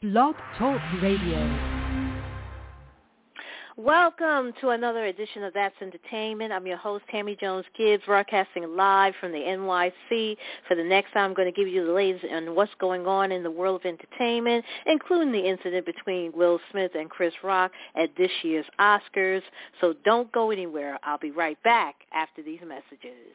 Blog Talk Radio. Welcome to another edition of That's Entertainment. I'm your host, Tammy Jones Gibbs, broadcasting live from the NYC. For the next time, I'm going to give you the latest on what's going on in the world of entertainment, including the incident between Will Smith and Chris Rock at this year's Oscars. So don't go anywhere. I'll be right back after these messages.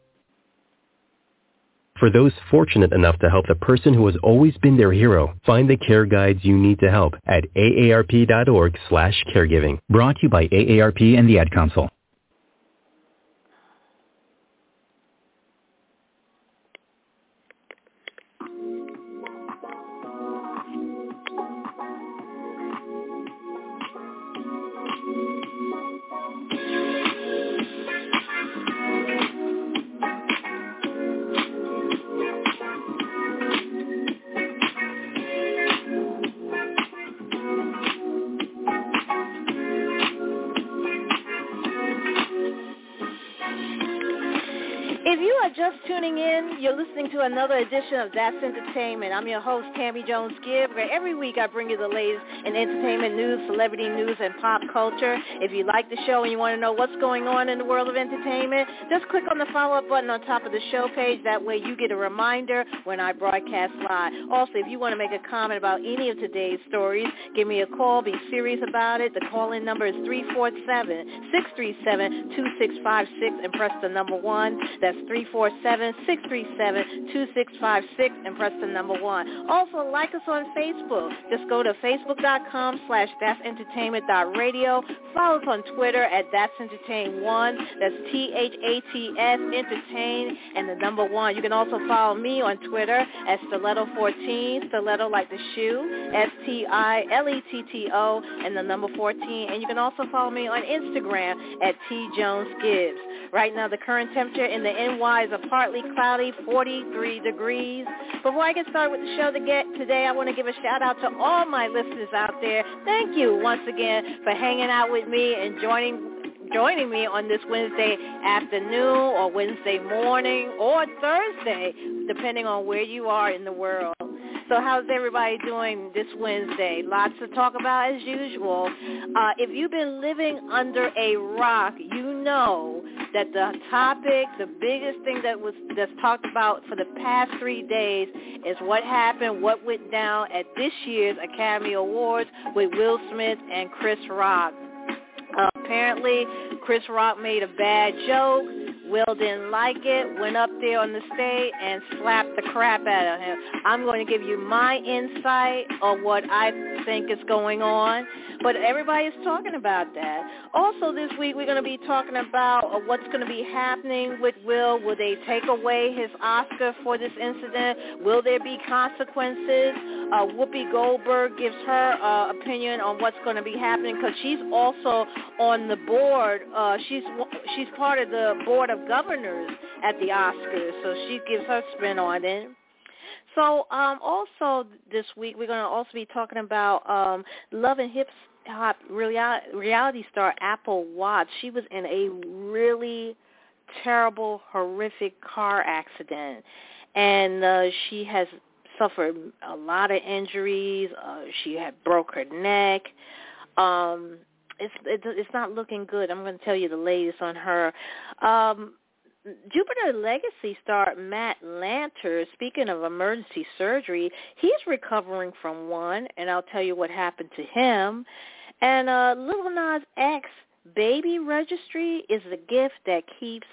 for those fortunate enough to help the person who has always been their hero. Find the care guides you need to help at aarp.org slash caregiving. Brought to you by AARP and the Ad Council. To another edition of That's Entertainment. I'm your host, Tammy Jones Gibb, where every week I bring you the latest in entertainment news, celebrity news, and pop culture. If you like the show and you want to know what's going on in the world of entertainment, just click on the follow-up button on top of the show page. That way you get a reminder when I broadcast live. Also, if you want to make a comment about any of today's stories, give me a call. Be serious about it. The call-in number is 347-637-2656 and press the number 1. That's 347-637 2656 and press the number one. Also, like us on Facebook. Just go to facebook.com slash that'sentertainment.radio. Follow us on Twitter at That's Entertain One. That's T-H-A-T-S Entertain and the number one. You can also follow me on Twitter at Stiletto14, Stiletto like the shoe, S-T-I-L-E-T-T-O and the number 14. And you can also follow me on Instagram at T Jones Gibbs. Right now, the current temperature in the NY is a partly cloudy 43 degrees. Before I get started with the show today, I want to give a shout out to all my listeners out there. Thank you once again for hanging out with me and joining joining me on this Wednesday afternoon or Wednesday morning or Thursday, depending on where you are in the world. So how's everybody doing this Wednesday? Lots to talk about as usual. Uh, if you've been living under a rock, you know that the topic, the biggest thing that was that's talked about for the past three days is what happened, what went down at this year's Academy Awards with Will Smith and Chris Rock. Apparently, Chris Rock made a bad joke Will didn't like it, went up there on the stage and slapped the crap out of him. I'm going to give you my insight on what I think is going on, but everybody's talking about that. Also this week we're going to be talking about uh, what's going to be happening with Will. Will they take away his Oscar for this incident? Will there be consequences? Uh, Whoopi Goldberg gives her uh, opinion on what's going to be happening because she's also on the board. Uh, she's she's part of the board of governors at the Oscars, so she gives her spin on it. So um, also this week we're going to also be talking about um, Love and Hip Hop reality star Apple Watts. She was in a really terrible, horrific car accident, and uh, she has suffered a lot of injuries. Uh, she had broke her neck. Um, it's it, it's not looking good. I'm going to tell you the latest on her. Um, Jupiter Legacy star Matt Lanter, speaking of emergency surgery, he's recovering from one, and I'll tell you what happened to him. And uh, Lil Nas X baby registry is the gift that keeps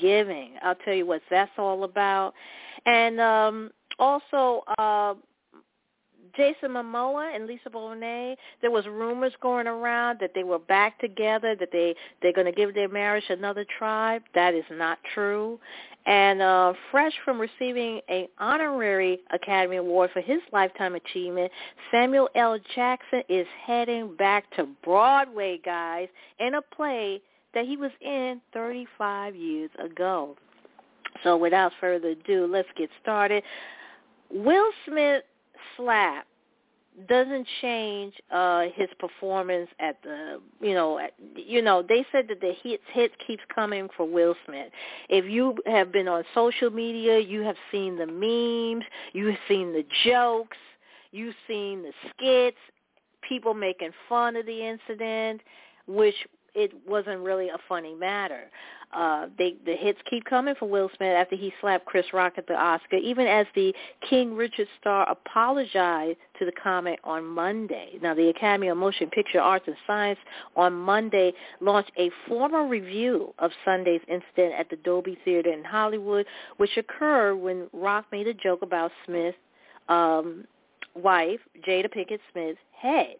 giving. I'll tell you what that's all about. And um, also, uh, Jason Momoa and Lisa Bonet, there was rumors going around that they were back together, that they they're going to give their marriage another try. That is not true. And uh, fresh from receiving an honorary Academy Award for his lifetime achievement, Samuel L. Jackson is heading back to Broadway, guys, in a play that he was in 35 years ago. So without further ado, let's get started. Will Smith slap doesn't change uh his performance at the you know at, you know they said that the hits hits keeps coming for Will Smith. If you have been on social media, you have seen the memes, you've seen the jokes, you've seen the skits, people making fun of the incident, which it wasn't really a funny matter. Uh, they, the hits keep coming for Will Smith after he slapped Chris Rock at the Oscar, even as the King Richard star apologized to the comment on Monday. Now, the Academy of Motion Picture Arts and Science on Monday launched a formal review of Sunday's incident at the Dolby Theater in Hollywood, which occurred when Rock made a joke about Smith's um, wife, Jada Pinkett Smith's head.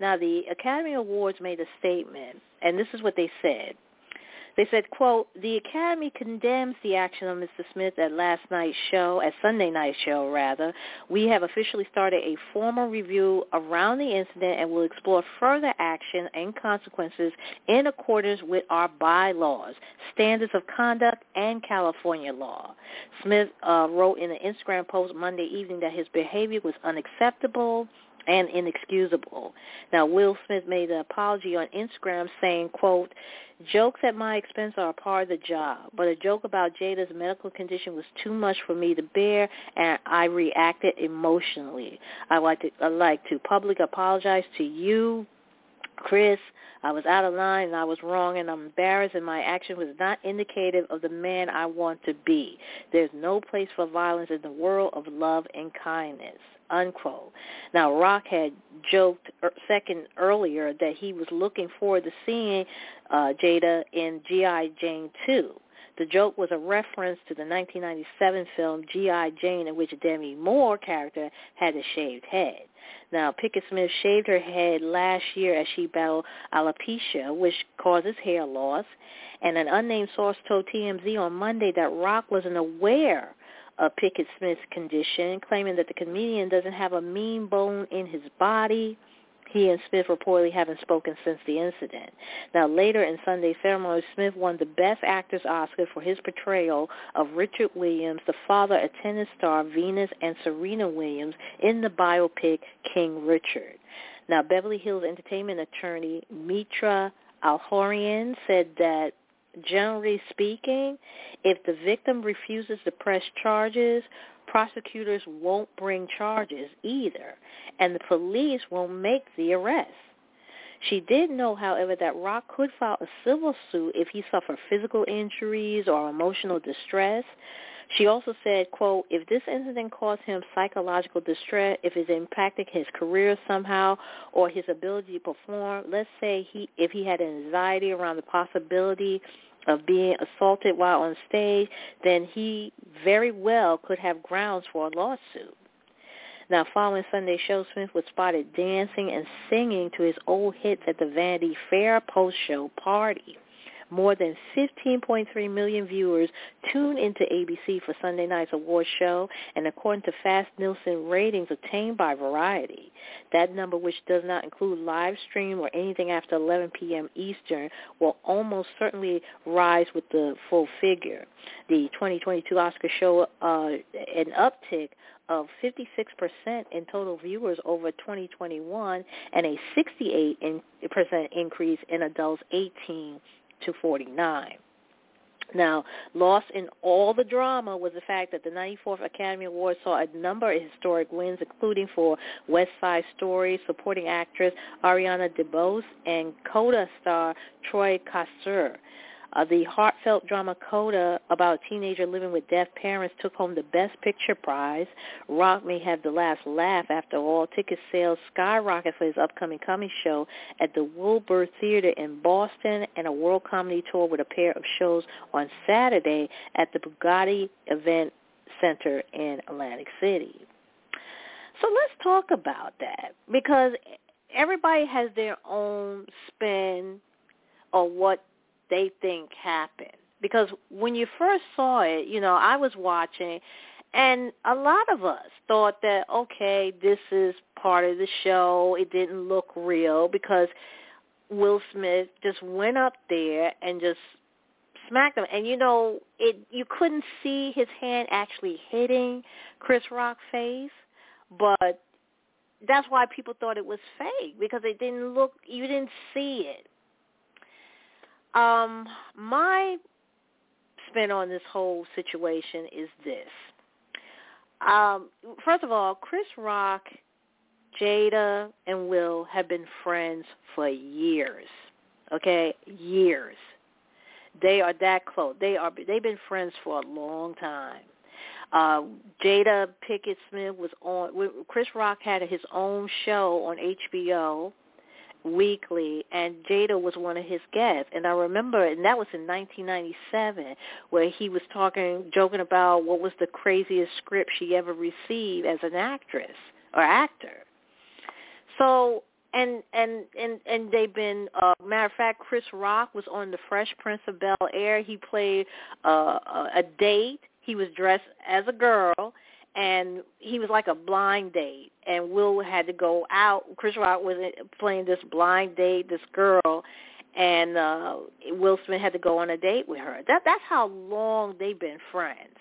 Now, the Academy Awards made a statement, and this is what they said. They said, quote, the Academy condemns the action of Mr. Smith at last night's show, at Sunday night's show, rather. We have officially started a formal review around the incident and will explore further action and consequences in accordance with our bylaws, standards of conduct, and California law. Smith uh, wrote in an Instagram post Monday evening that his behavior was unacceptable and inexcusable. Now, Will Smith made an apology on Instagram saying, quote, Jokes at my expense are a part of the job, but a joke about Jada's medical condition was too much for me to bear, and I reacted emotionally. I like to I like to publicly apologize to you, Chris. I was out of line and I was wrong and I'm embarrassed and my action was not indicative of the man I want to be. There's no place for violence in the world of love and kindness unquote. Now, Rock had joked er, second earlier that he was looking forward to seeing uh, Jada in G.I. Jane 2. The joke was a reference to the 1997 film G.I. Jane in which Demi Moore character had a shaved head. Now, Pinkett Smith shaved her head last year as she battled alopecia, which causes hair loss. And an unnamed source told TMZ on Monday that Rock wasn't aware uh, Pinkett Smith's condition, claiming that the comedian doesn't have a mean bone in his body. He and Smith reportedly haven't spoken since the incident. Now, later in Sunday's ceremony, Smith won the Best Actor's Oscar for his portrayal of Richard Williams, the father of tennis star Venus and Serena Williams, in the biopic King Richard. Now, Beverly Hills Entertainment attorney Mitra Ahouraian said that generally speaking, if the victim refuses to press charges, prosecutors won't bring charges either, and the police won't make the arrest. She did know, however, that Rock could file a civil suit if he suffered physical injuries or emotional distress. She also said, quote, if this incident caused him psychological distress, if it impacted his career somehow or his ability to perform, let's say he if he had anxiety around the possibility of being assaulted while on stage, then he very well could have grounds for a lawsuit. Now, following Sunday's show, Smith was spotted dancing and singing to his old hits at the Vanity Fair post-show party. More than 15.3 million viewers tuned into ABC for Sunday night's award show, and according to Fast Nielsen ratings obtained by Variety, that number, which does not include live stream or anything after 11 p.m. Eastern, will almost certainly rise with the full figure. The 2022 Oscar show uh, an uptick of 56% in total viewers over 2021 and a 68% increase in adults 18 to 49. Now, lost in all the drama was the fact that the 94th Academy Awards saw a number of historic wins, including for West Side Story supporting actress Ariana DeBose and Coda star Troy Kotsur. Uh, the heartfelt drama Coda about a teenager living with deaf parents took home the Best Picture prize. Rock may have the last laugh after all. Ticket sales skyrocket for his upcoming comedy show at the Wilbur Theater in Boston and a world comedy tour with a pair of shows on Saturday at the Borgata Event Center in Atlantic City. So let's talk about that because everybody has their own spin on what they think happened. Because when you first saw it, you know, I was watching and a lot of us thought that, okay, this is part of the show. It didn't look real because Will Smith just went up there and just smacked him. And you know, it you couldn't see his hand actually hitting Chris Rock's face, but that's why people thought it was fake because it didn't look you didn't see it. Um my spin on this whole situation is this. Um first of all, Chris Rock, Jada and Will have been friends for years. Okay? Years. They are that close. They are they've been friends for a long time. Uh, Jada Pinkett Smith was on. Chris Rock had his own show on HBO weekly, and Jada was one of his guests. And I remember, and that was in 1997, where he was talking, joking about what was the craziest script she ever received as an actress or actor. So and and and and they've been uh matter of fact chris rock was on the fresh prince of bel air he played uh a date he was dressed as a girl and he was like a blind date. And will had to go out chris rock was playing this blind date this girl and uh will smith had to go on a date with her. That that's how long they've been friends.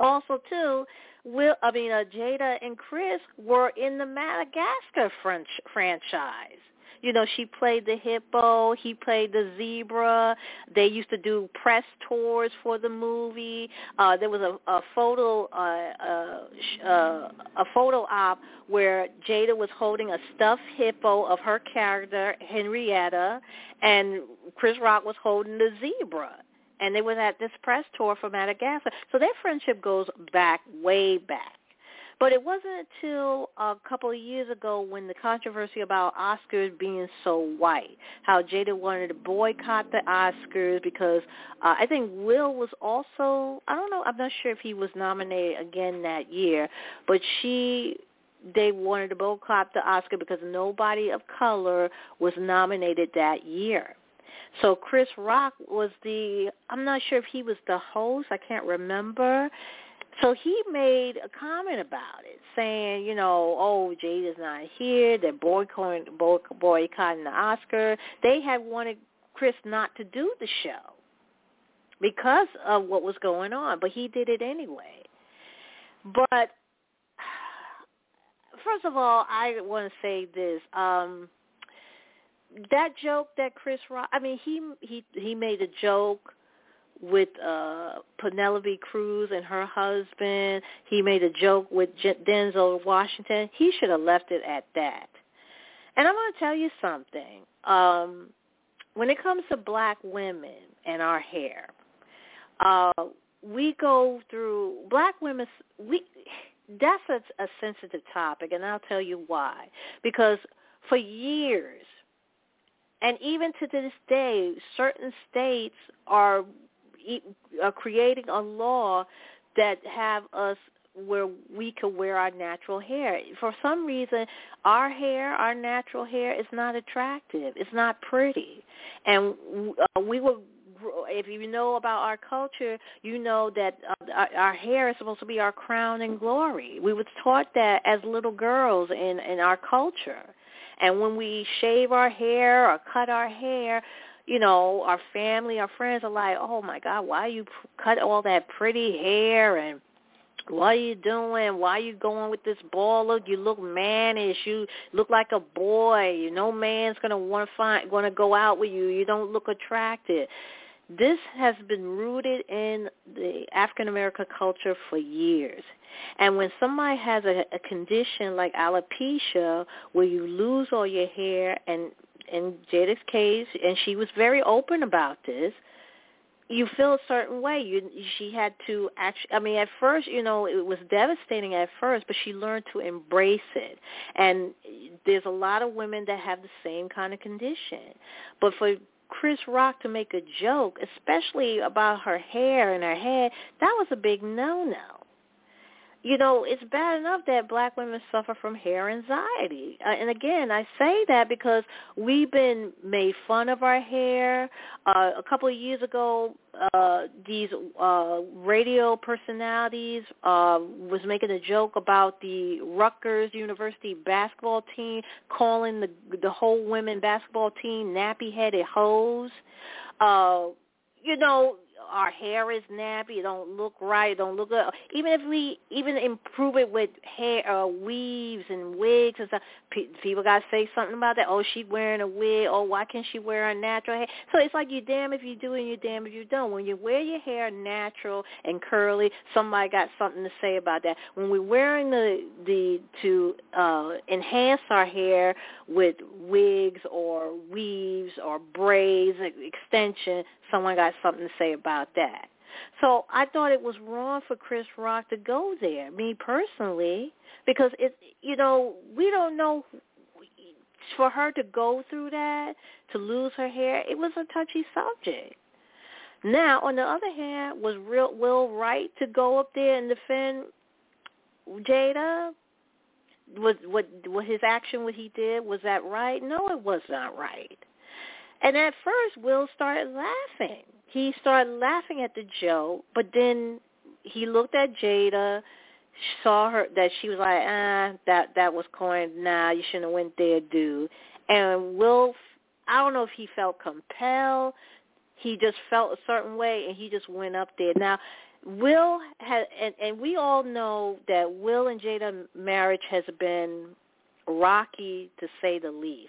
Also too will i mean uh, jada and chris were in the madagascar french franchise you know, she played the hippo, he played the zebra. They used to do press tours for the movie. Uh, there was a, a photo, uh, uh, a photo op where Jada was holding a stuffed hippo of her character Henrietta, and Chris Rock was holding the zebra and they were at this press tour for Madagascar. So their friendship goes back way back. But it wasn't until a couple of years ago when the controversy about Oscars being so white, how Jada wanted to boycott the Oscars because uh, I think Will was also, I don't know, I'm not sure if he was nominated again that year, but she they wanted to boycott the Oscar because nobody of color was nominated that year. So Chris Rock was the I'm not sure if he was the host, I can't remember. So he made a comment about it, saying, you know, oh, Jada's not here. They're boycotting, boycotting the Oscar. They had wanted Chris not to do the show because of what was going on, but he did it anyway. But first of all, I want to say this. Um, that joke that Chris Rock, I mean, he he he made a joke with uh Penelope Cruz and her husband. He made a joke with Denzel Washington. He should have left it at that. And I'm going to tell you something. Um when it comes to black women and our hair, uh we go through black women we that's a, a sensitive topic and I'll tell you why. Because for years and even to this day, certain states are uh, creating a law that have us where we could wear our natural hair. For some reason, our hair, our natural hair, is not attractive. It's not pretty, and uh, we will. If you know about our culture, you know that uh, our, our hair is supposed to be our crown and glory. We were taught that as little girls in in our culture, and when we shave our hair or cut our hair, you know, our family, our friends are like, oh my God, why you cut all that pretty hair and what are you doing? Why are you going with this ball look? You look mannish. You look like a boy. No man's gonna want to find, to go out with you. You don't look attractive. This has been rooted in the African American culture for years. And when somebody has a, a condition like alopecia, where you lose all your hair and in Jada's case, and she was very open about this, you feel a certain way. You she had to actually. I mean, at first, you know, it was devastating at first, but she learned to embrace it. And there's a lot of women that have the same kind of condition. But for Chris Rock to make a joke, especially about her hair and her head, that was a big no-no you know, it's bad enough that black women suffer from hair anxiety. Uh, and again, I say that because we've been made fun of our hair. Uh, a couple of years ago, uh, these uh, radio personalities uh, was making a joke about the Rutgers University basketball team calling the the whole women basketball team nappy-headed hoes. Uh, you know, our hair is nappy, it don't look right, it don't look good. Even if we even improve it with hair uh, weaves and wigs and stuff, people got to say something about that. Oh, she wearing a wig. Oh, why can't she wear a natural hair? So it's like you damn if you do and you damn if you don't. When you wear your hair natural and curly, somebody got something to say about that. When we're wearing the the to uh enhance our hair with wigs or weaves or braids, extension, someone got something to say about that. So I thought it was wrong for Chris Rock to go there, me personally, because it, you know, we don't know for her to go through that, to lose her hair, it was a touchy subject. Now, on the other hand, was real Will right to go up there and defend Jada? Was what what his action, what he did, was that right? No, it was not right. And at first, Will started laughing. He started laughing at the joke, but then he looked at Jada, saw her that she was like, ah, that that was corny. Nah, you shouldn't have went there, dude. And Will, I don't know if he felt compelled. He just felt a certain way, and he just went up there. Now, Will had, and, and we all know that Will and Jada marriage has been rocky to say the least.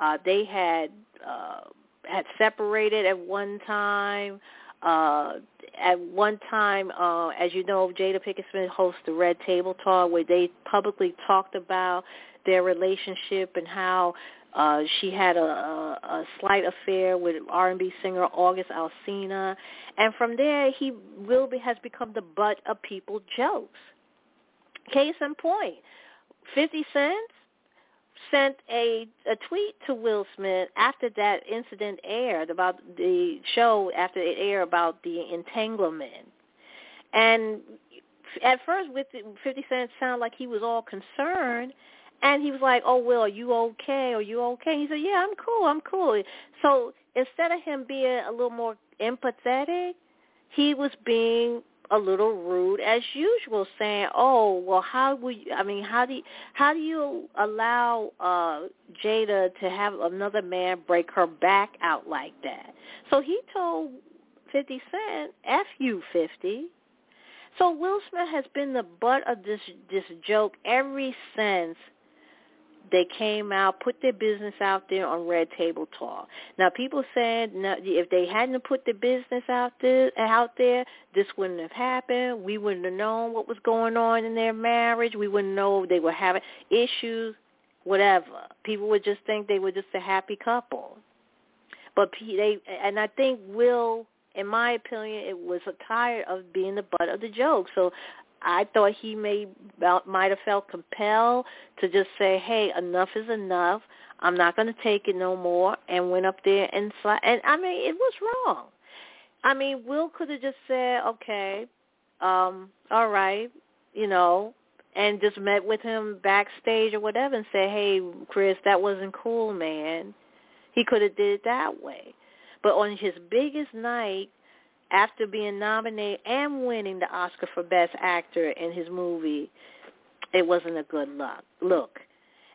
Uh, they had uh, had separated at one time. Uh, at one time, uh, as you know, Jada Pinkett Smith hosts the Red Table Talk, where they publicly talked about their relationship and how uh, she had a, a, a slight affair with R&B singer August Alsina, and from there, he will be, has become the butt of people's jokes. Case in point, Fifty Cent sent a a tweet to Will Smith after that incident aired about the show after it aired about the entanglement, and at first with Fifty Cent sounded like he was all concerned, and he was like, "Oh, Will, are you okay? Are you okay?" He said, "Yeah, I'm cool. I'm cool." So instead of him being a little more empathetic, he was being a little rude as usual, saying, "Oh, well, how would you, I mean, how do you, how do you allow uh Jada to have another man break her back out like that?" So he told 50 Cent, "F you, 50." So Will Smith has been the butt of this this joke ever since they came out, put their business out there on Red Table Talk. Now, people said if they hadn't put their business out there, out there, this wouldn't have happened. We wouldn't have known what was going on in their marriage. We wouldn't know they were having issues, whatever. People would just think they were just a happy couple. But they, and I think Will in my opinion, it was tired of being the butt of the joke. So I thought he may might have felt compelled to just say, "Hey, enough is enough. I'm not going to take it no more," and went up there and sli- and I mean, it was wrong. I mean, Will could have just said, "Okay, um, all right," you know, and just met with him backstage or whatever and say, "Hey, Chris, that wasn't cool, man." He could have did it that way. But on his biggest night, after being nominated and winning the Oscar for Best Actor in his movie, it wasn't a good look. Look,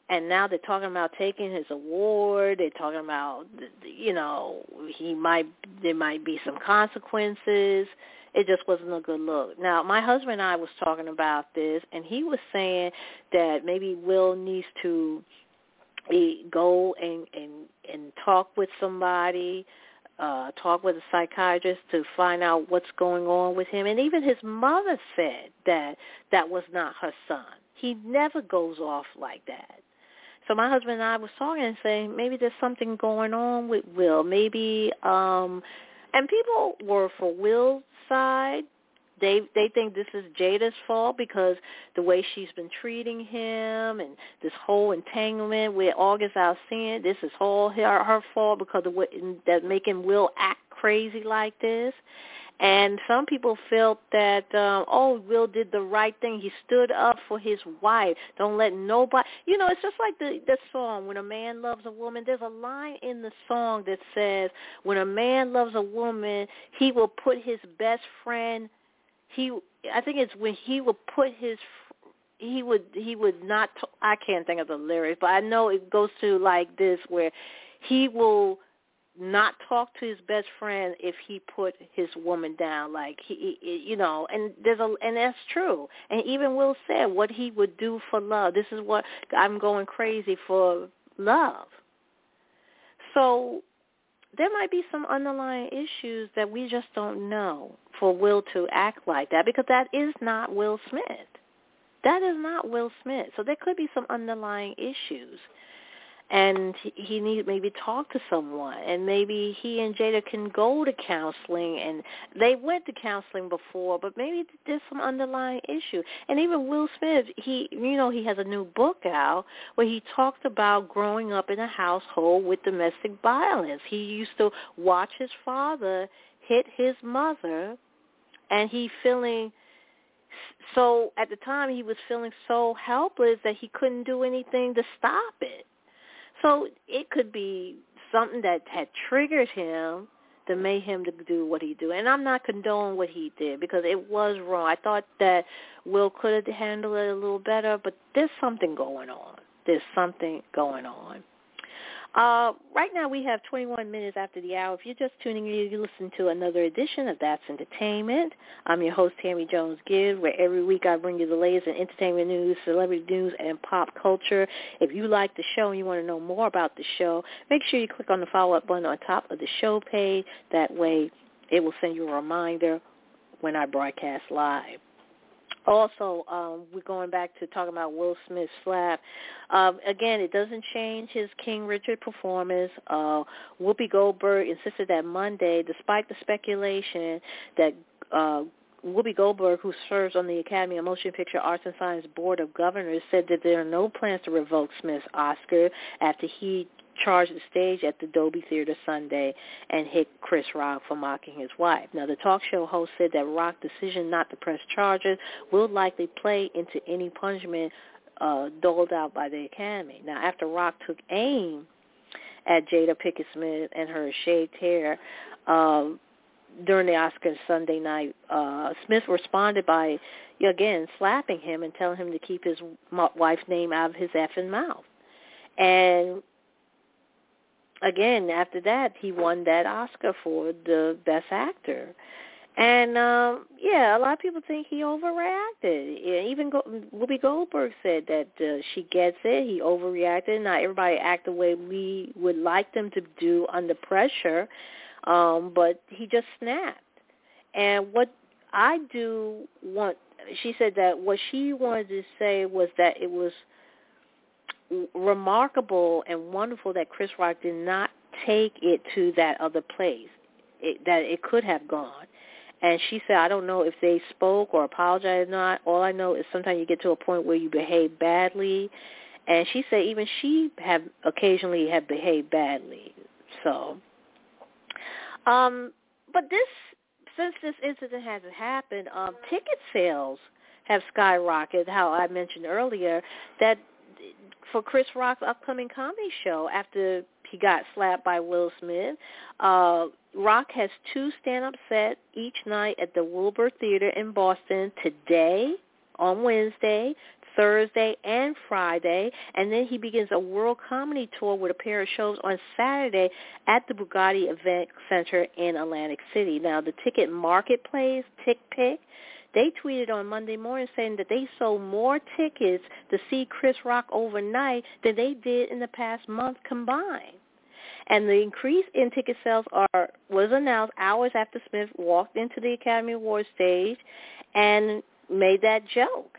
and now they're talking about taking his award. They're talking about, you know, he might there might be some consequences. It just wasn't a good look. Now, my husband and I was talking about this, and he was saying that maybe Will needs to eh, go and and and talk with somebody uh, talk with a psychiatrist to find out what's going on with him. And even his mother said that that was not her son. He never goes off like that. So my husband and I was talking and saying maybe there's something going on with Will. Maybe um And people were for Will's side. They they think this is Jada's fault because the way she's been treating him and this whole entanglement with August Alsina, this is all her her fault because of what that making Will act crazy like this. And some people felt that, uh, oh, Will did the right thing. He stood up for his wife. Don't let nobody, you know, it's just like the, the song, When a Man Loves a Woman. There's a line in the song that says, when a man loves a woman, he will put his best friend, he, I think it's when he will put his he would he would not I can't think of the lyrics, but I know it goes to like this where he will not talk to his best friend if he put his woman down like he, he you know and there's a and that's true. And even will said what he would do for love. This is what i'm going crazy for love. So there might be some underlying issues that we just don't know for will to act like that because that is not will smith. That is not will smith. So there could be some underlying issues and he needs maybe talk to someone and maybe he and Jada can go to counseling and they went to counseling before but maybe there's some underlying issue. And even Will Smith he you know he has a new book out where he talks about growing up in a household with domestic violence. He used to watch his father hit his mother and he feeling so at the time he was feeling so helpless that he couldn't do anything to stop it so it could be something that had triggered him that made him to do what he do. And I'm not condoning what he did because it was wrong. I thought that Will could have handled it a little better, but there's something going on. There's something going on. Uh, right now we have 21 minutes after the hour. If you're just tuning in, you listen to another edition of That's Entertainment. I'm your host, Tammy Jones Gibbs, where every week I bring you the latest in entertainment news, celebrity news, and pop culture. If you like the show and you want to know more about the show, make sure you click on the follow-up button on top of the show page. That way it will send you a reminder when I broadcast live. Also, um, we're going back to talking about Will Smith's slap. Um, again, it doesn't change his King Richard performance. Uh, Whoopi Goldberg insisted that Monday, despite the speculation that uh, Whoopi Goldberg, who serves on the Academy of Motion Picture Arts and Science Board of Governors, said that there are no plans to revoke Smith's Oscar after he charged the stage at the Dolby Theater Sunday and hit Chris Rock for mocking his wife. Now, the talk show host said that Rock's decision not to press charges will likely play into any punishment uh, doled out by the Academy. Now, after Rock took aim at Jada Pinkett Smith and her shaved hair um, during the Oscars Sunday night, uh, Smith responded by, again, slapping him and telling him to keep his wife's name out of his effing mouth. And again, after that, he won that Oscar for the Best Actor. And um yeah, a lot of people think he overreacted. Even Go- Whoopi Goldberg said that uh, she gets it. He overreacted. Not everybody act the way we would like them to do under pressure, um, but he just snapped. And what I do want, she said that what she wanted to say was that it was remarkable and wonderful that Chris Rock did not take it to that other place it, that it could have gone. And she said, I don't know if they spoke or apologized or not. All I know is sometimes you get to a point where you behave badly. And she said even she have occasionally have behaved badly. So, um, but this since this incident hasn't happened, um, ticket sales have skyrocketed. How I mentioned earlier that for Chris Rock's upcoming comedy show after he got slapped by Will Smith. Uh, Rock has two stand-up sets each night at the Wilbur Theater in Boston today on Wednesday, Thursday, and Friday, and then he begins a world comedy tour with a pair of shows on Saturday at the Borgata Event Center in Atlantic City. Now, the ticket marketplace, TickPick, they tweeted on Monday morning saying that they sold more tickets to see Chris Rock overnight than they did in the past month combined. And the increase in ticket sales are was announced hours after Smith walked into the Academy Awards stage and made that joke.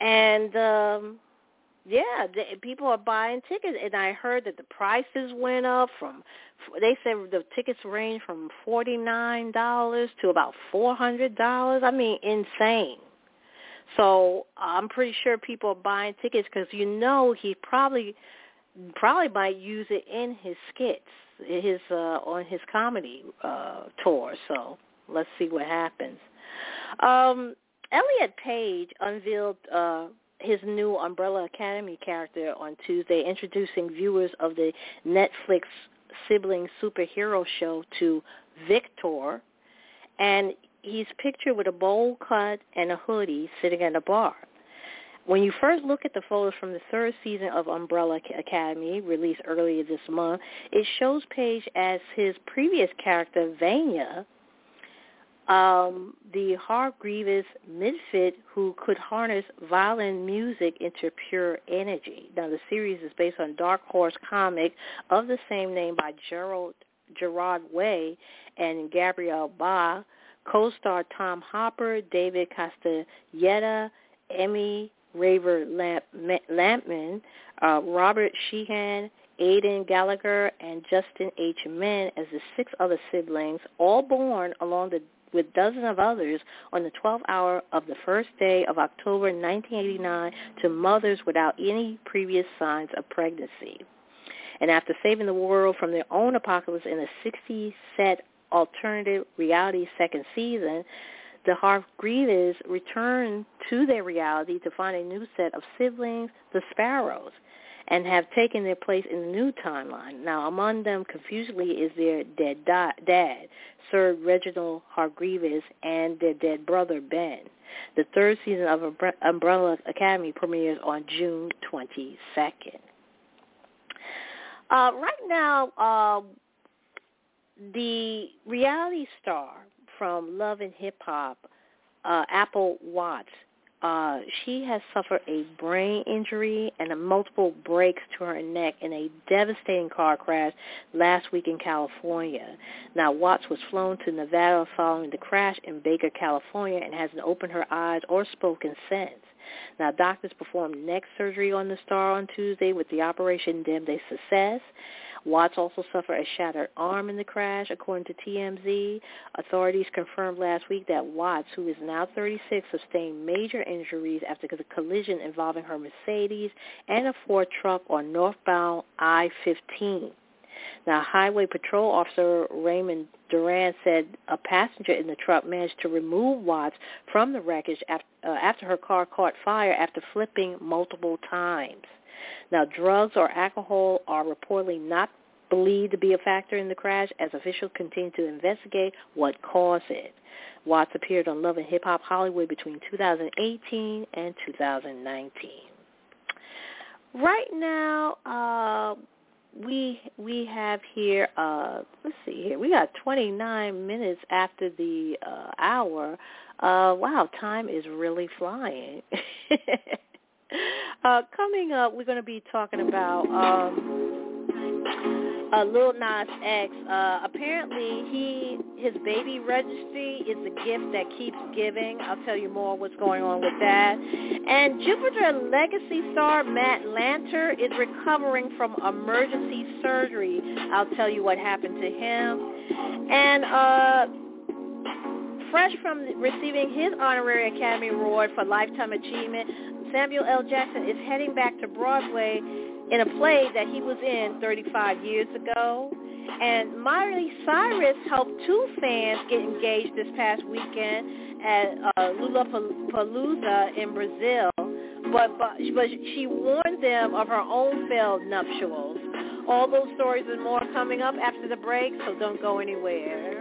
And um yeah, they, people are buying tickets, and I heard that the prices went up from. They said the tickets range from forty nine dollars to about four hundred dollars. I mean, insane. So I'm pretty sure people are buying tickets because you know he probably probably might use it in his skits, his uh, on his comedy uh, tour. So let's see what happens. Um, Elliot Page unveiled uh, his new Umbrella Academy character on Tuesday, introducing viewers of the Netflix sibling superhero show to Victor, and he's pictured with a bowl cut and a hoodie sitting at a bar. When you first look at the photos from the third season of Umbrella Academy, released earlier this month, it shows Page as his previous character, Vanya, um, the Hargreaves midfit who could harness violin music into pure energy. Now, the series is based on Dark Horse comic of the same name by Gerald Gerard Way and Gabrielle Ba, co-star Tom Hopper, David Castañeda, Emmy Raver Lamp, Lampman, uh, Robert Sheehan, Aidan Gallagher, and Justin H. Min as the six other siblings, all born along the with dozens of others on the 12th hour of the first day of October 1989 to mothers without any previous signs of pregnancy. And after saving the world from their own apocalypse in a 60-set alternative reality second season, the Hargreaves return to their reality to find a new set of siblings, the Sparrows and have taken their place in the new timeline. Now, among them, confusingly, is their dead dad, Sir Reginald Hargreaves, and their dead brother, Ben. The third season of Umbrella Academy premieres on June 22nd. Uh, right now, uh, the reality star from Love and Hip Hop, uh, Apple Watts, uh, she has suffered a brain injury and a multiple breaks to her neck in a devastating car crash last week in California. Now, Watts was flown to Nevada following the crash in Baker, California, and hasn't opened her eyes or spoken since. Now, doctors performed neck surgery on the star on Tuesday with the operation deemed a success. Watts also suffered a shattered arm in the crash, according to TMZ. Authorities confirmed last week that Watts, who is now 36, sustained major injuries after the collision involving her Mercedes and a Ford truck on northbound I-15. Now, Highway Patrol Officer Raymond Duran said a passenger in the truck managed to remove Watts from the wreckage after, uh, after her car caught fire after flipping multiple times. Now, drugs or alcohol are reportedly not believed to be a factor in the crash as officials continue to investigate what caused it. Watts appeared on Love and Hip Hop Hollywood between 2018 and 2019. Right now, uh, we we have here. Uh, let's see here. We got 29 minutes after the uh, hour. Uh, wow, time is really flying. Uh, coming up, we're going to be talking about um, uh, Lil Nas X. Uh, apparently, he his baby registry is a gift that keeps giving. I'll tell you more what's going on with that. And Jupiter Legacy star Matt Lanter is recovering from emergency surgery. I'll tell you what happened to him. And uh, fresh from receiving his honorary Academy Award for Lifetime Achievement, Samuel L. Jackson is heading back to Broadway in a play that he was in 35 years ago. And Miley Cyrus helped two fans get engaged this past weekend at uh, Lollapalooza in Brazil. But, but, but she warned them of her own failed nuptials. All those stories and more coming up after the break, so don't go anywhere.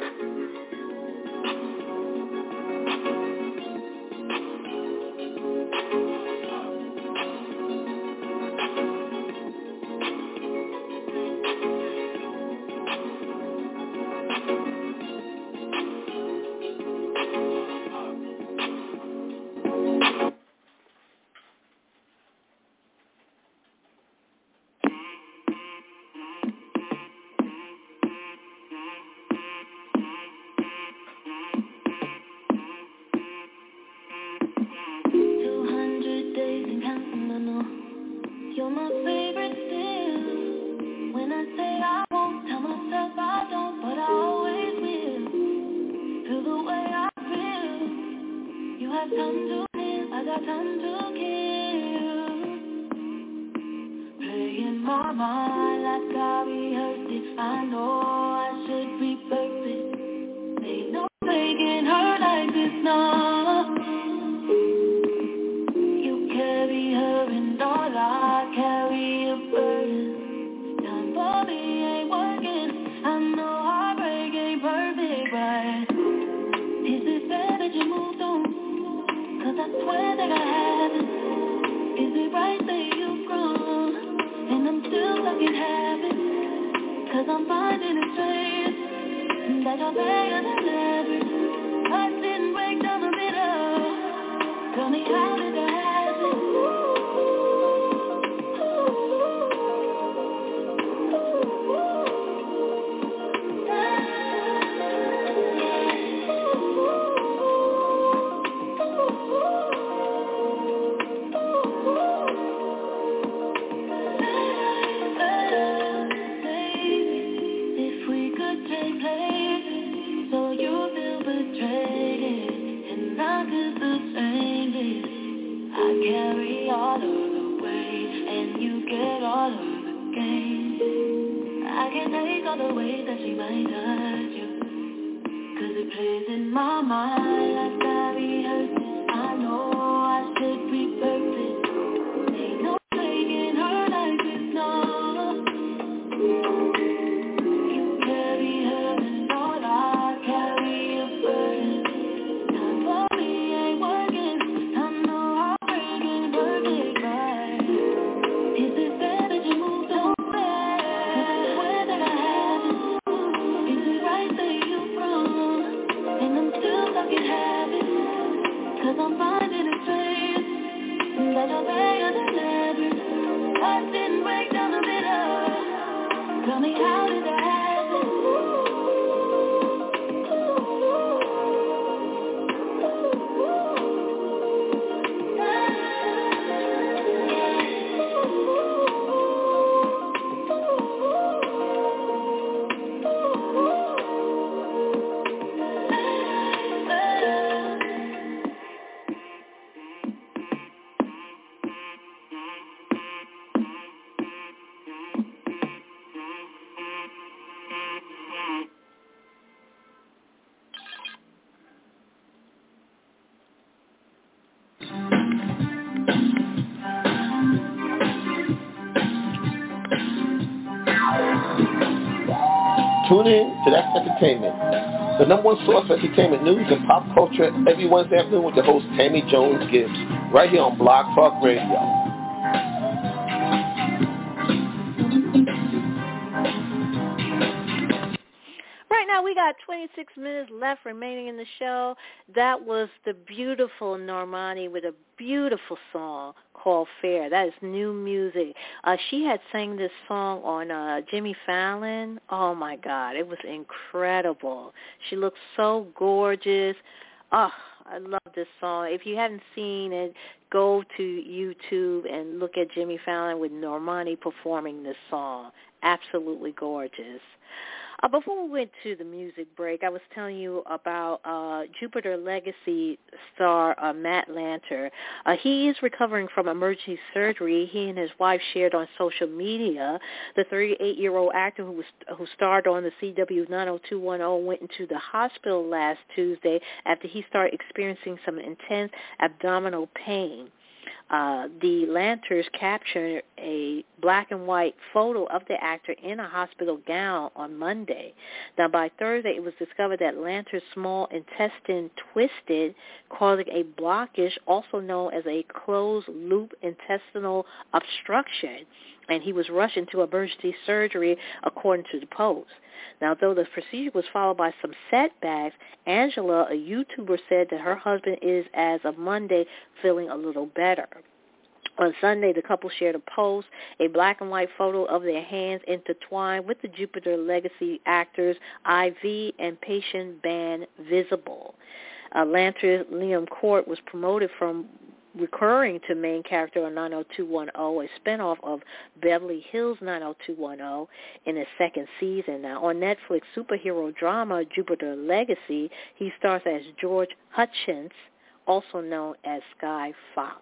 Tune in to That's Entertainment, the number one source for entertainment news and pop culture every Wednesday afternoon with your host Tammy Jones Gibbs, right here on Blog Talk Radio. Got 26 minutes left remaining in the show. That was the beautiful Normani with a beautiful song called Fair. That is new music. Uh, she had sang this song on uh, Jimmy Fallon. Oh my God, it was incredible. She looked so gorgeous. Oh, I love this song. If you haven't seen it, go to YouTube and look at Jimmy Fallon with Normani performing this song. Absolutely gorgeous. Uh, before we went to the music break, I was telling you about uh, Jupiter Legacy star uh, Matt Lanter. Uh, he is recovering from emergency surgery. He and his wife shared on social media. The 38-year-old actor who was who starred on the CW 90210 went into the hospital last Tuesday after he started experiencing some intense abdominal pain uh, the Lanters captured a black and white photo of the actor in a hospital gown on Monday. Now, by Thursday, it was discovered that Lanter's small intestine twisted, causing a blockage, also known as a closed-loop intestinal obstruction, and he was rushed into emergency surgery, according to the Post. Now, though the procedure was followed by some setbacks, Angela, a YouTuber, said that her husband is, as of Monday, feeling a little better. On Sunday, the couple shared a post, a black and white photo of their hands intertwined with the Jupiter Legacy actors IV and patient band visible. Uh, Liam Court was promoted from recurring to main character on 90210, a spinoff of Beverly Hills 90210 in its second season. Now, on Netflix superhero drama Jupiter Legacy, he stars as George Hutchins, also known as Sky Fox.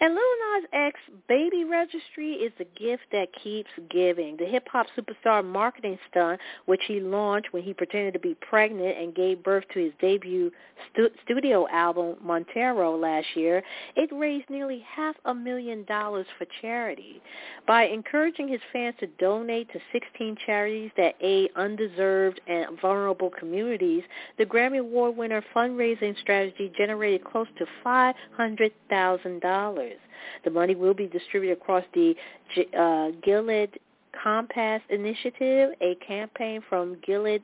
And Lil Nas X Baby Registry is the gift that keeps giving. The hip-hop superstar marketing stunt, which he launched when he pretended to be pregnant and gave birth to his debut stu- studio album, Montero, last year, it raised nearly half a million dollars for charity. By encouraging his fans to donate to 16 charities that aid undeserved and vulnerable communities, the Grammy Award winner fundraising strategy generated close to $500,000. The money will be distributed across the uh, Gilead Compass Initiative, a campaign from Gilead,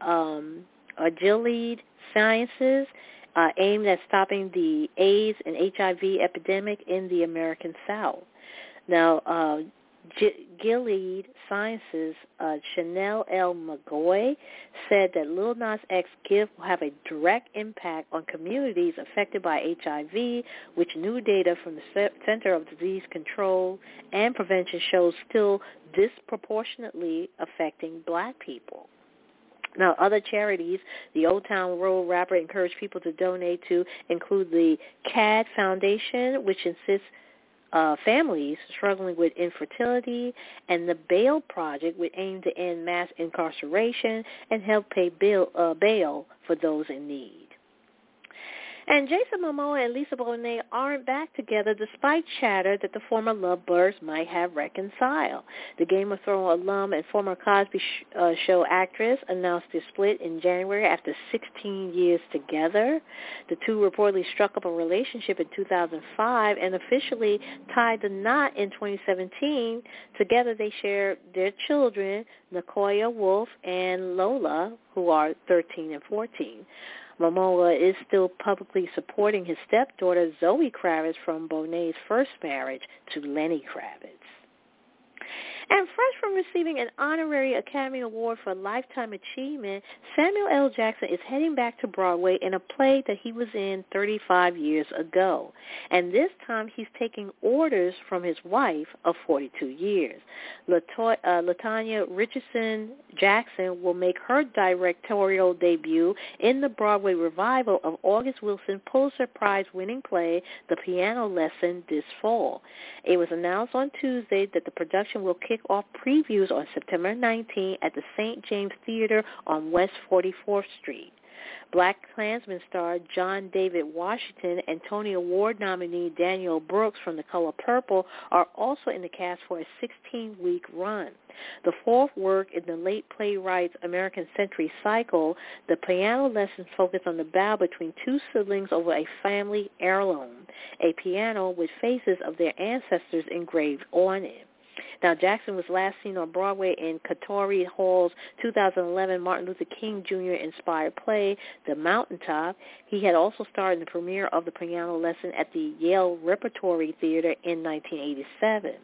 um, uh, Gilead Sciences uh, aimed at stopping the AIDS and HIV epidemic in the American South. Now, uh, G- Gilead Sciences, uh, Chanel L. McGoy, said that Lil Nas X gift will have a direct impact on communities affected by HIV, which new data from the Center of Disease Control and Prevention shows still disproportionately affecting black people. Now, other charities the Old Town Road rapper encouraged people to donate to include the Cade Foundation, which insists uh, families struggling with infertility, and the Bail Project, which aim to end mass incarceration and help pay bail, uh, bail for those in need. And Jason Momoa and Lisa Bonet aren't back together despite chatter that the former lovebirds might have reconciled. The Game of Thrones alum and former Cosby sh- uh, Show actress announced their split in January after 16 years together. The two reportedly struck up a relationship in 2005 and officially tied the knot in 2017. Together they share their children, Nakoa-Wolf and Lola, who are 13 and 14. Momoa is still publicly supporting his stepdaughter Zoe Kravitz from Bonet's first marriage to Lenny Kravitz. And fresh from receiving an honorary Academy Award for Lifetime Achievement, Samuel L. Jackson is heading back to Broadway in a play that he was in 35 years ago. And this time he's taking orders from his wife of 42 years. Latoya, uh, Latanya Richardson Jackson will make her directorial debut in the Broadway revival of August Wilson Pulitzer Prize winning play The Piano Lesson this fall. It was announced on Tuesday that the production will kick off previews on September 19 at the St. James Theater on West 44th Street. Black Klansman star John David Washington and Tony Award nominee Danielle Brooks from The Color Purple are also in the cast for a 16-week run. The fourth work in the late playwright's American Century cycle, the piano lessons focus on the battle between two siblings over a family heirloom, a piano with faces of their ancestors engraved on it. Now, Jackson was last seen on Broadway in Katori Hall's 2011 Martin Luther King Jr. inspired play, The Mountaintop. He had also starred in the premiere of the piano lesson at the Yale Repertory Theater in 1987.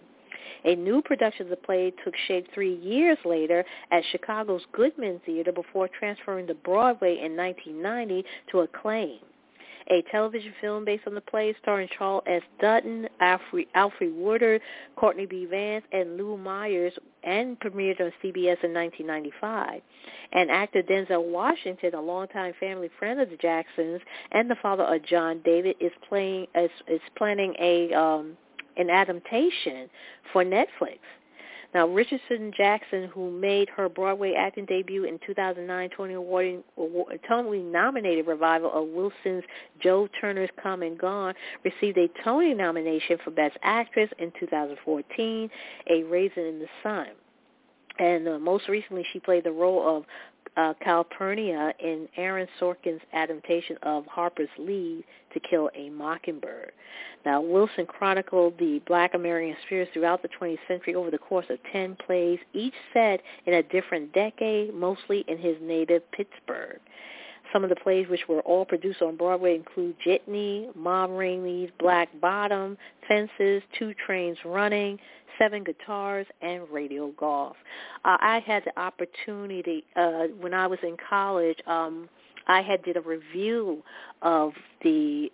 A new production of the play took shape three years later at Chicago's Goodman Theater before transferring to Broadway in 1990 to Acclaim a television film based on the play starring Charles S. Dutton, Alfre, Alfre Courtney B. Vance, and Lou Myers, and premiered on CBS in 1995. And actor Denzel Washington, a longtime family friend of the Jacksons and the father of John David, is playing is, is planning a um, an adaptation for Netflix. Now, Richardson Jackson, who made her Broadway acting debut in 2009 Tony Award, Tony nominated revival of Wilson's Joe Turner's Come and Gone, received a Tony nomination for Best Actress in 2014, A Raisin in the Sun. And uh, most recently, she played the role of uh, Calpurnia in Aaron Sorkin's adaptation of Harper's Lee to Kill a Mockingbird. Now, Wilson chronicled the black American experience throughout the 20th century over the course of 10 plays, each set in a different decade, mostly in his native Pittsburgh. Some of the plays which were all produced on Broadway include Jitney, Ma Rainey's Black Bottom, Fences, Two Trains Running, Seven Guitars, and Radio Golf. Uh, I had the opportunity uh, when I was in college. Um, I had did a review of the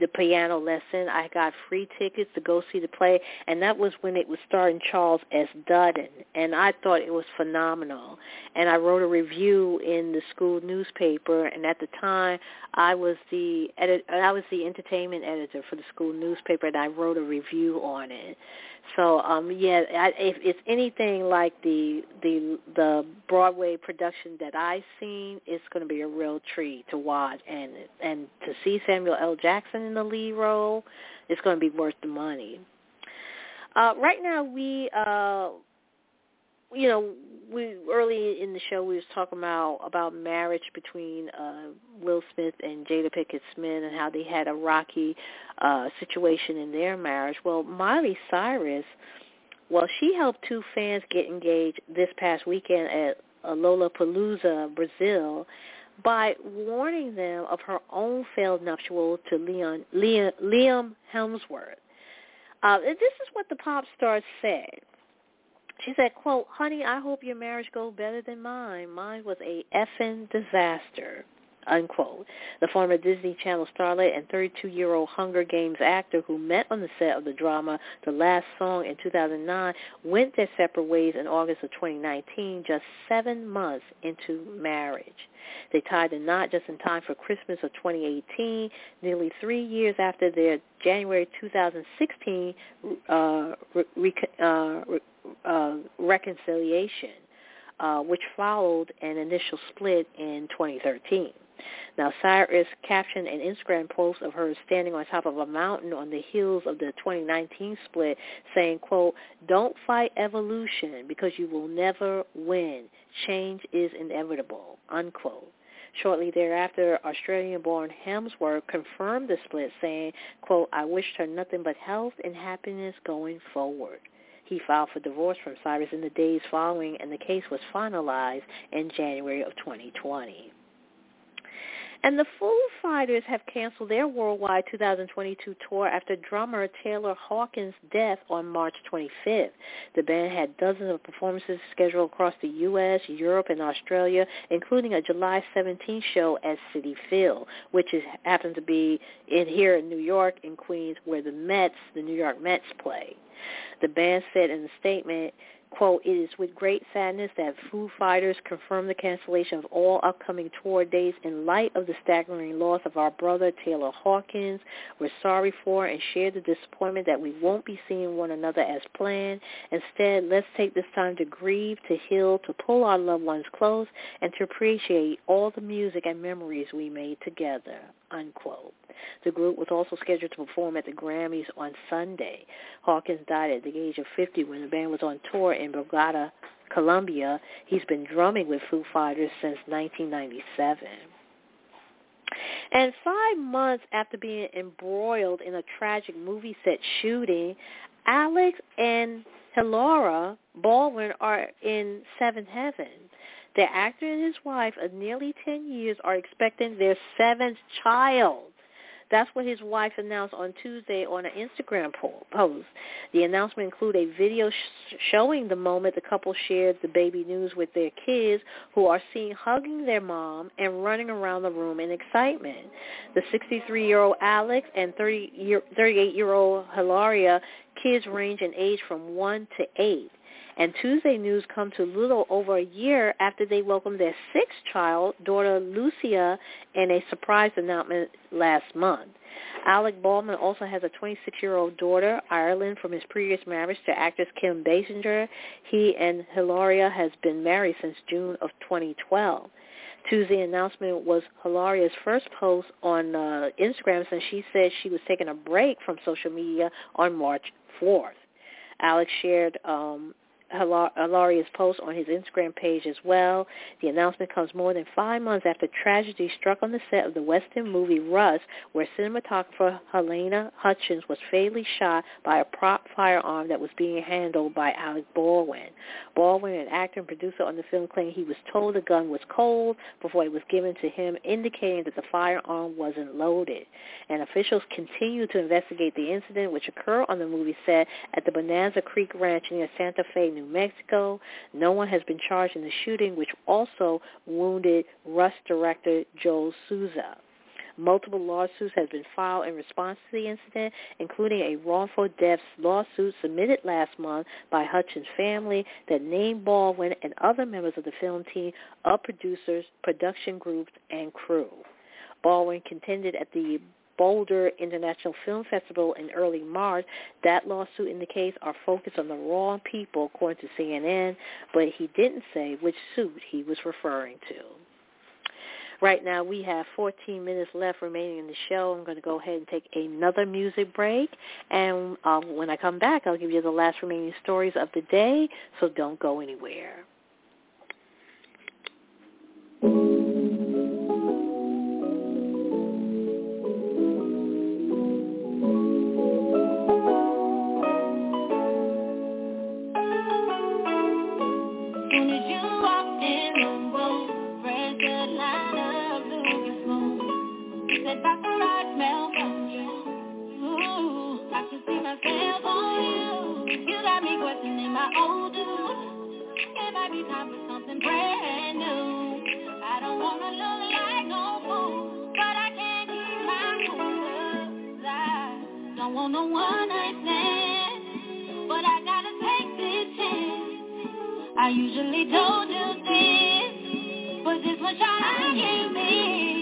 the piano lesson. I got free tickets to go see the play, and that was when it was starring Charles S. Dutton, and I thought it was phenomenal. And I wrote a review in the school newspaper, and at the time, I was the edit- I was the entertainment editor for the school newspaper, and I wrote a review on it. So um yeah, I, if it's anything like the the the Broadway production that I've seen, it's going to be a real treat to watch and and to see Samuel L. Jackson in the lead role, it's going to be worth the money. Uh, right now, we uh, you know, we early in the show we was talking about about marriage between uh Will Smith and Jada Pinkett Smith and how they had a rocky uh situation in their marriage. Well, Miley Cyrus, well, she helped two fans get engaged this past weekend at Lollapalooza, Brazil, by warning them of her own failed nuptial to Leon, Liam, Liam Hemsworth. Uh, this is what the pop star said. She said, quote, honey, I hope your marriage goes better than mine. Mine was a effing disaster, unquote. The former Disney Channel starlet and 32-year-old Hunger Games actor who met on the set of the drama The Last Song in 2009 went their separate ways in August of 2019, just seven months into marriage. They tied the knot just in time for Christmas of 2018, nearly three years after their January 2016 uh, re- uh, uh, reconciliation, uh, which followed an initial split in 2013. Now, Cyrus captioned an Instagram post of her standing on top of a mountain on the heels of the 2019 split, saying, quote, don't fight evolution because you will never win. Change is inevitable, unquote. Shortly thereafter, Australian-born Hemsworth confirmed the split, saying, quote, I wished her nothing but health and happiness going forward. He filed for divorce from Cyrus in the days following, and the case was finalized in January of 2020. And the Foo Fighters have canceled their worldwide 2022 tour after drummer Taylor Hawkins' death on March 25th. The band had dozens of performances scheduled across the U.S., Europe, and Australia, including a July 17th show at Citi Field, which is, happens to be in here in New York in Queens, where the Mets, the New York Mets, play. The band said in a statement, quote, it is with great sadness that Foo Fighters confirm the cancellation of all upcoming tour dates in light of the staggering loss of our brother Taylor Hawkins. We're sorry for and share the disappointment that we won't be seeing one another as planned. Instead, let's take this time to grieve, to heal, to pull our loved ones close, and to appreciate all the music and memories we made together, unquote. The group was also scheduled to perform at the Grammys on Sunday. Hawkins died at the age of 50 when the band was on tour in Bogota, Colombia. He's been drumming with Foo Fighters since 1997. And five months after being embroiled in a tragic movie set shooting, Alex and Hilaria Baldwin are in seventh heaven. The actor and his wife of nearly 10 years are expecting their seventh child. That's what his wife announced on Tuesday on an Instagram post. The announcement included a video sh- showing the moment the couple shared the baby news with their kids who are seen hugging their mom and running around the room in excitement. The 63-year-old Alex and 38-year-old Hilaria kids range in age from 1 to 8. And Tuesday news come to little over a year after they welcomed their sixth child, daughter Lucia, in a surprise announcement last month. Alec Baldwin also has a 26-year-old daughter, Ireland, from his previous marriage to actress Kim Basinger. He and Hilaria has been married since June of 2012. Tuesday announcement was Hilaria's first post on uh, Instagram since she said she was taking a break from social media on March 4th. Alex shared um, Hilaria's post on his Instagram page as well. The announcement comes more than five months after tragedy struck on the set of the Western movie Rust, where cinematographer Halyna Hutchins was fatally shot by a prop firearm that was being handled by Alec Baldwin. Baldwin, an actor and producer on the film, claimed he was told the gun was cold before it was given to him, indicating that the firearm wasn't loaded. And officials continue to investigate the incident, which occurred on the movie set at the Bonanza Creek Ranch near Santa Fe, New Mexico. No one has been charged in the shooting, which also wounded Rust director Joel Souza. Multiple lawsuits have been filed in response to the incident, including a wrongful death lawsuit submitted last month by Hutchins' family that named Baldwin and other members of the film team of producers, production groups, and crew. Baldwin contended at the Boulder International Film Festival in early March. That lawsuit in the case are focused on the wrong people, according to CNN, but he didn't say which suit he was referring to. Right now we have 14 minutes left remaining in the show. I'm going to go ahead and take another music break. And um, when I come back, I'll give you the last remaining stories of the day, so don't go anywhere. one but I gotta take this chance. I usually don't do this, but this much I can't.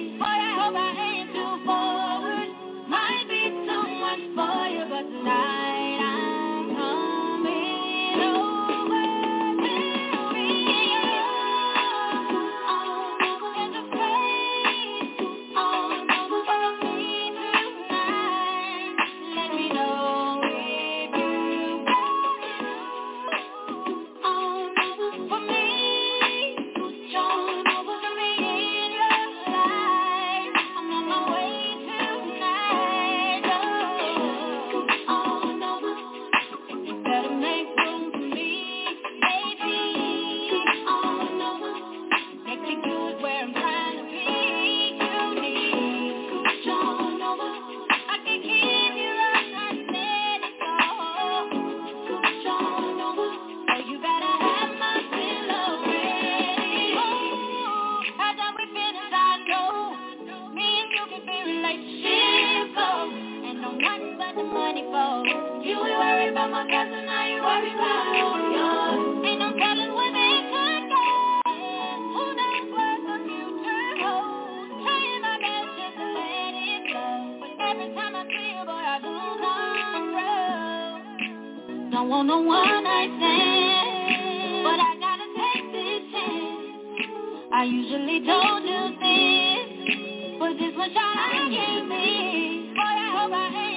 want one night stand, but I gotta take this chance. I usually don't do this, but this one shot I gave me. Boy, I hope I.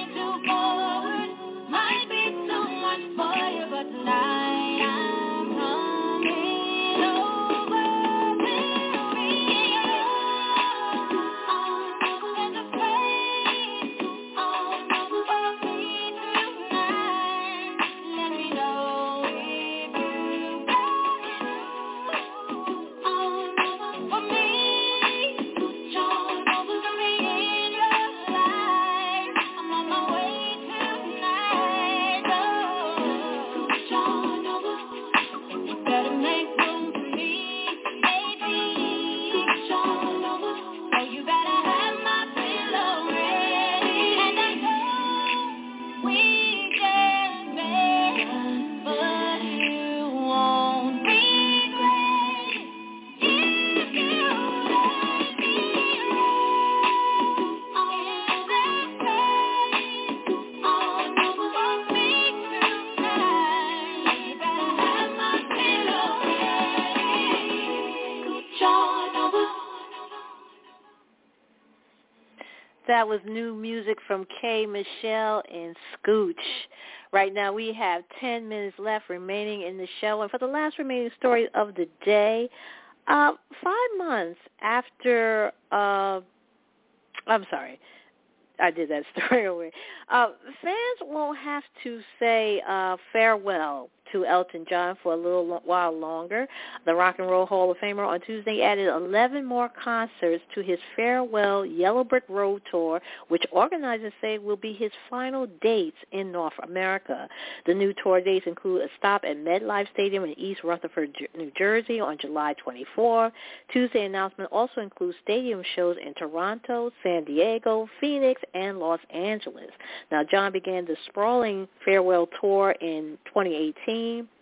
that was new music from K. Michelle and Scooch. Right now we have 10 minutes left remaining in the show. And for the last remaining story of the day, uh, five months after, uh, I'm sorry, I did that story away. Uh, fans won't have to say uh, farewell to Elton John for a little while longer. The Rock and Roll Hall of Famer on Tuesday added 11 more concerts to his farewell Yellow Brick Road tour, which organizers say will be his final dates in North America. The new tour dates include a stop at MetLife Stadium in East Rutherford, New Jersey on July 24. Tuesday announcement also includes stadium shows in Toronto, San Diego, Phoenix, and Los Angeles. Now, John began the sprawling farewell tour in 2018 me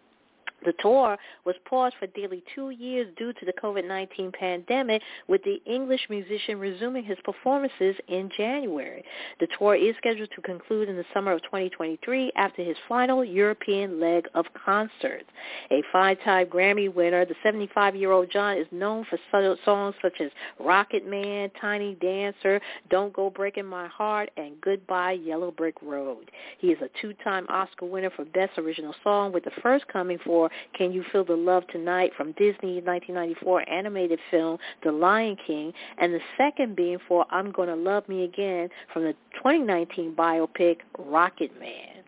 the tour was paused for nearly two years due to the COVID-19 pandemic, with the English musician resuming his performances in January. The tour is scheduled to conclude in the summer of 2023 after his final European leg of concerts. A five-time Grammy winner, the 75-year-old John is known for songs such as Rocket Man, Tiny Dancer, Don't Go Breaking My Heart, and Goodbye Yellow Brick Road. He is a two-time Oscar winner for Best Original Song, with the first coming for can You Feel the Love Tonight from Disney 1994 animated film The Lion King, and the second being for I'm Gonna Love Me Again from the 2019 biopic Rocketman.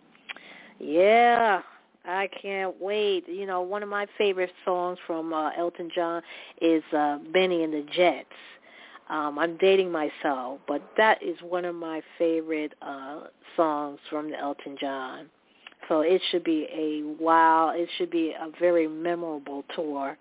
Yeah, I can't wait. You know, one of my favorite songs from uh, Elton John is uh, Bennie and the Jets. Um, I'm dating myself, but that is one of my favorite uh, songs from the Elton John. So it should be a wow. It should be a very memorable tour.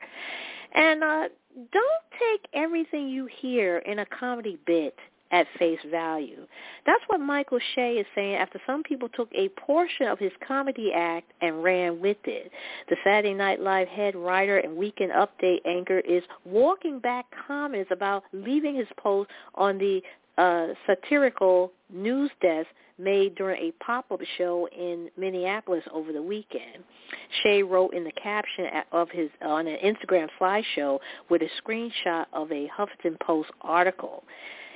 And uh, don't take everything you hear in a comedy bit at face value. That's what Michael Che is saying after some people took a portion of his comedy act and ran with it. The Saturday Night Live head writer and Weekend Update anchor is walking back comments about leaving his post on the uh, satirical news desk made during a pop-up show in Minneapolis over the weekend. Che wrote in the caption of his on an Instagram slideshow with a screenshot of a Huffington Post article.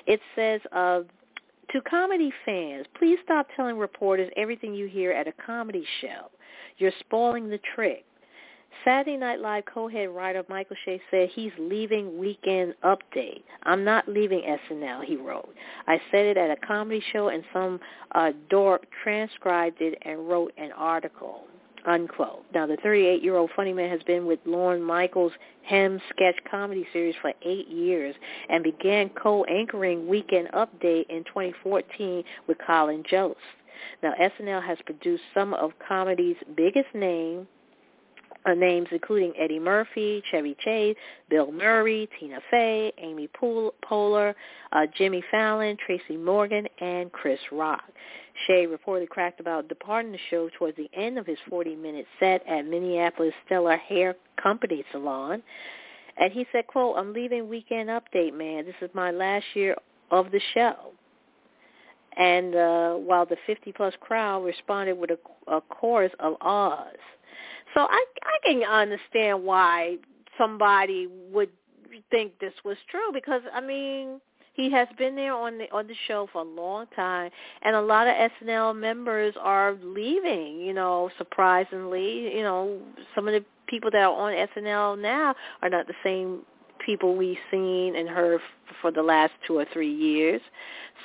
It says, uh, to comedy fans, please stop telling reporters everything you hear at a comedy show. You're spoiling the trick. Saturday Night Live co-head writer Michael Che said he's leaving Weekend Update. I'm not leaving SNL, he wrote. I said it at a comedy show and some uh, dork transcribed it and wrote an article. Unquote. Now, the 38-year-old funny man has been with Lorne Michaels' Hem sketch comedy series for eight years and began co-anchoring Weekend Update in 2014 with Colin Jost. Now, SNL has produced some of comedy's biggest names, uh, names including Eddie Murphy, Chevy Chase, Bill Murray, Tina Fey, Amy Poehler, uh, Jimmy Fallon, Tracy Morgan, and Chris Rock. Che reportedly cracked about departing the show towards the end of his 40-minute set at Minneapolis Stellar Hair Company Salon. And he said, quote, I'm leaving Weekend Update, man. This is my last year of the show. And uh, while the 50-plus crowd responded with a, a chorus of ahs. So I I can understand why somebody would think this was true because I mean he has been there on the on the show for a long time and a lot of SNL members are leaving, you know, surprisingly, you know, some of the people that are on SNL now are not the same people we've seen and heard for the last two or three years.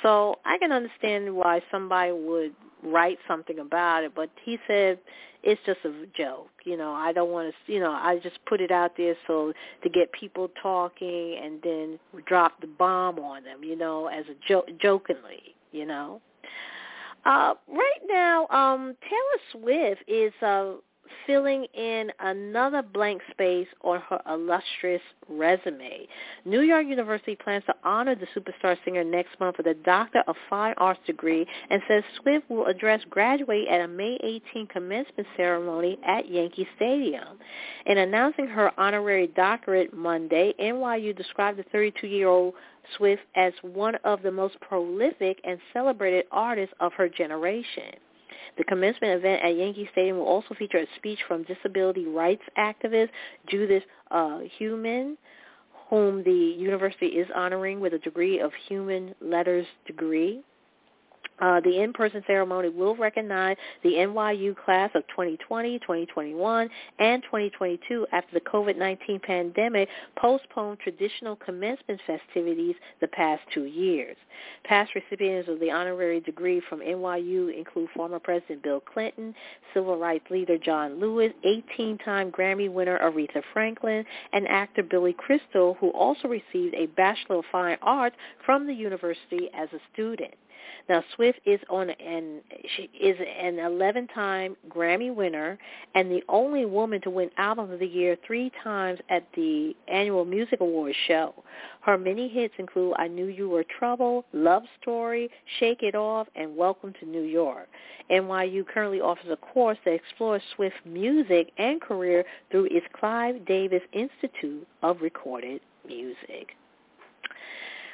So I can understand why somebody would write something about it, but he said it's just a joke. You know, I don't want to, you know, I just put it out there so to get people talking and then drop the bomb on them, you know, as a joke, jokingly, you know. Uh, right now, um, Taylor Swift is uh, filling in another blank space on her illustrious resume. New York University plans to honor the superstar singer next month with a Doctor of Fine Arts degree and says Swift will address graduate at a May 18 commencement ceremony at Yankee Stadium. In announcing her honorary doctorate Monday, NYU described the 32-year-old Swift as one of the most prolific and celebrated artists of her generation. The commencement event at Yankee Stadium will also feature a speech from disability rights activist Judith uh, Heumann, whom the university is honoring with a degree of human letters degree. Uh, the in-person ceremony will recognize the NYU class of 2020, 2021, and 2022 after the COVID-19 pandemic postponed traditional commencement festivities the past two years. Past recipients of the honorary degree from NYU include former President Bill Clinton, civil rights leader John Lewis, 18-time Grammy winner Aretha Franklin, and actor Billy Crystal, who also received a Bachelor of Fine Arts from the university as a student. Now Swift is on an she is an 11-time Grammy winner and the only woman to win Album of the Year three times at the annual Music Awards show. Her many hits include I Knew You Were Trouble, Love Story, Shake It Off, and Welcome to New York. NYU currently offers a course that explores Swift's music and career through its Clive Davis Institute of Recorded Music.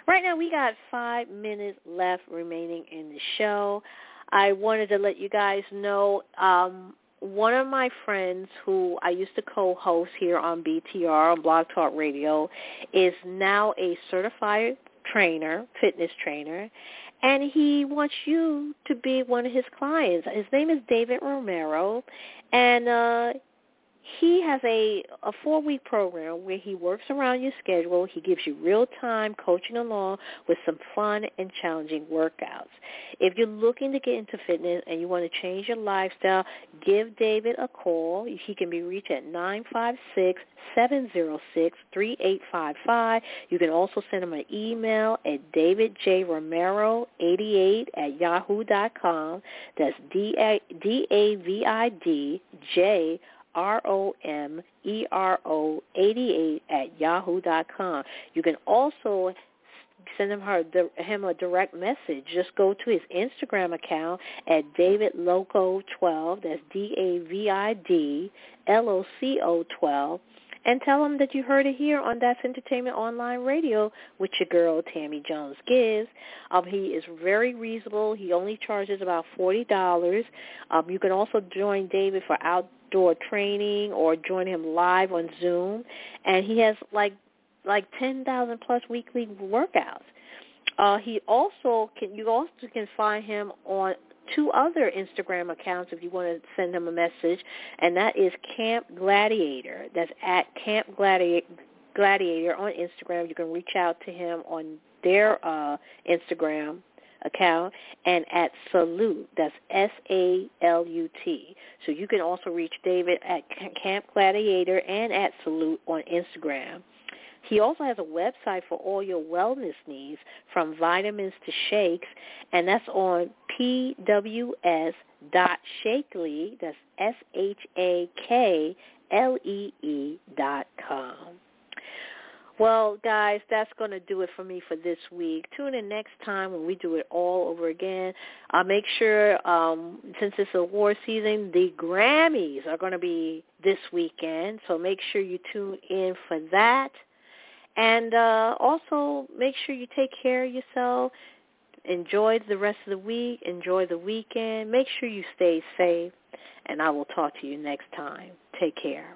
Right now we got five minutes left remaining in the show. I wanted to let you guys know um, one of my friends who I used to co-host here on BTR on Blog Talk Radio is now a certified trainer, fitness trainer, and he wants you to be one of his clients. His name is David Romero, and uh, he has a, a four-week program where he works around your schedule. He gives you real-time coaching along with some fun and challenging workouts. If you're looking to get into fitness and you want to change your lifestyle, give David a call. He can be reached at 956-706-3855. You can also send him an email at davidjromero88 at yahoo.com. That's D-A-V-I-D-J R-O-M-E-R-O 88 at yahoo dot com. You can also send him her him a direct message. Just go to his Instagram account at David Loco 12. That's D A V I D L O C O 12 and tell him that you heard it here on That's Entertainment Online Radio with your girl Tammy Jones Gibbs. Um, he is very reasonable. He only charges about forty dollars. Um, you can also join David for outdoor training or join him live on Zoom, and he has like like ten thousand plus weekly workouts. Uh, he also can you also can find him on two other Instagram accounts if you want to send him a message, and that is Camp Gladiator. That's at Camp Gladiator. Gladiator on Instagram. You can reach out to him on their uh, Instagram account and at Salute. That's S-A-L-U-T. So you can also reach David at Camp Gladiator and at Salute on Instagram. He also has a website for all your wellness needs, from vitamins to shakes, and that's on pws.shaklee, that's S-H-A-K-L-E-E dot com. Well, guys, that's going to do it for me for this week. Tune in next time when we do it all over again. I'll make sure, um, since it's award season, the Grammys are going to be this weekend, so make sure you tune in for that. And uh, also make sure you take care of yourself. Enjoy the rest of the week. Enjoy the weekend. Make sure you stay safe. And I will talk to you next time. Take care.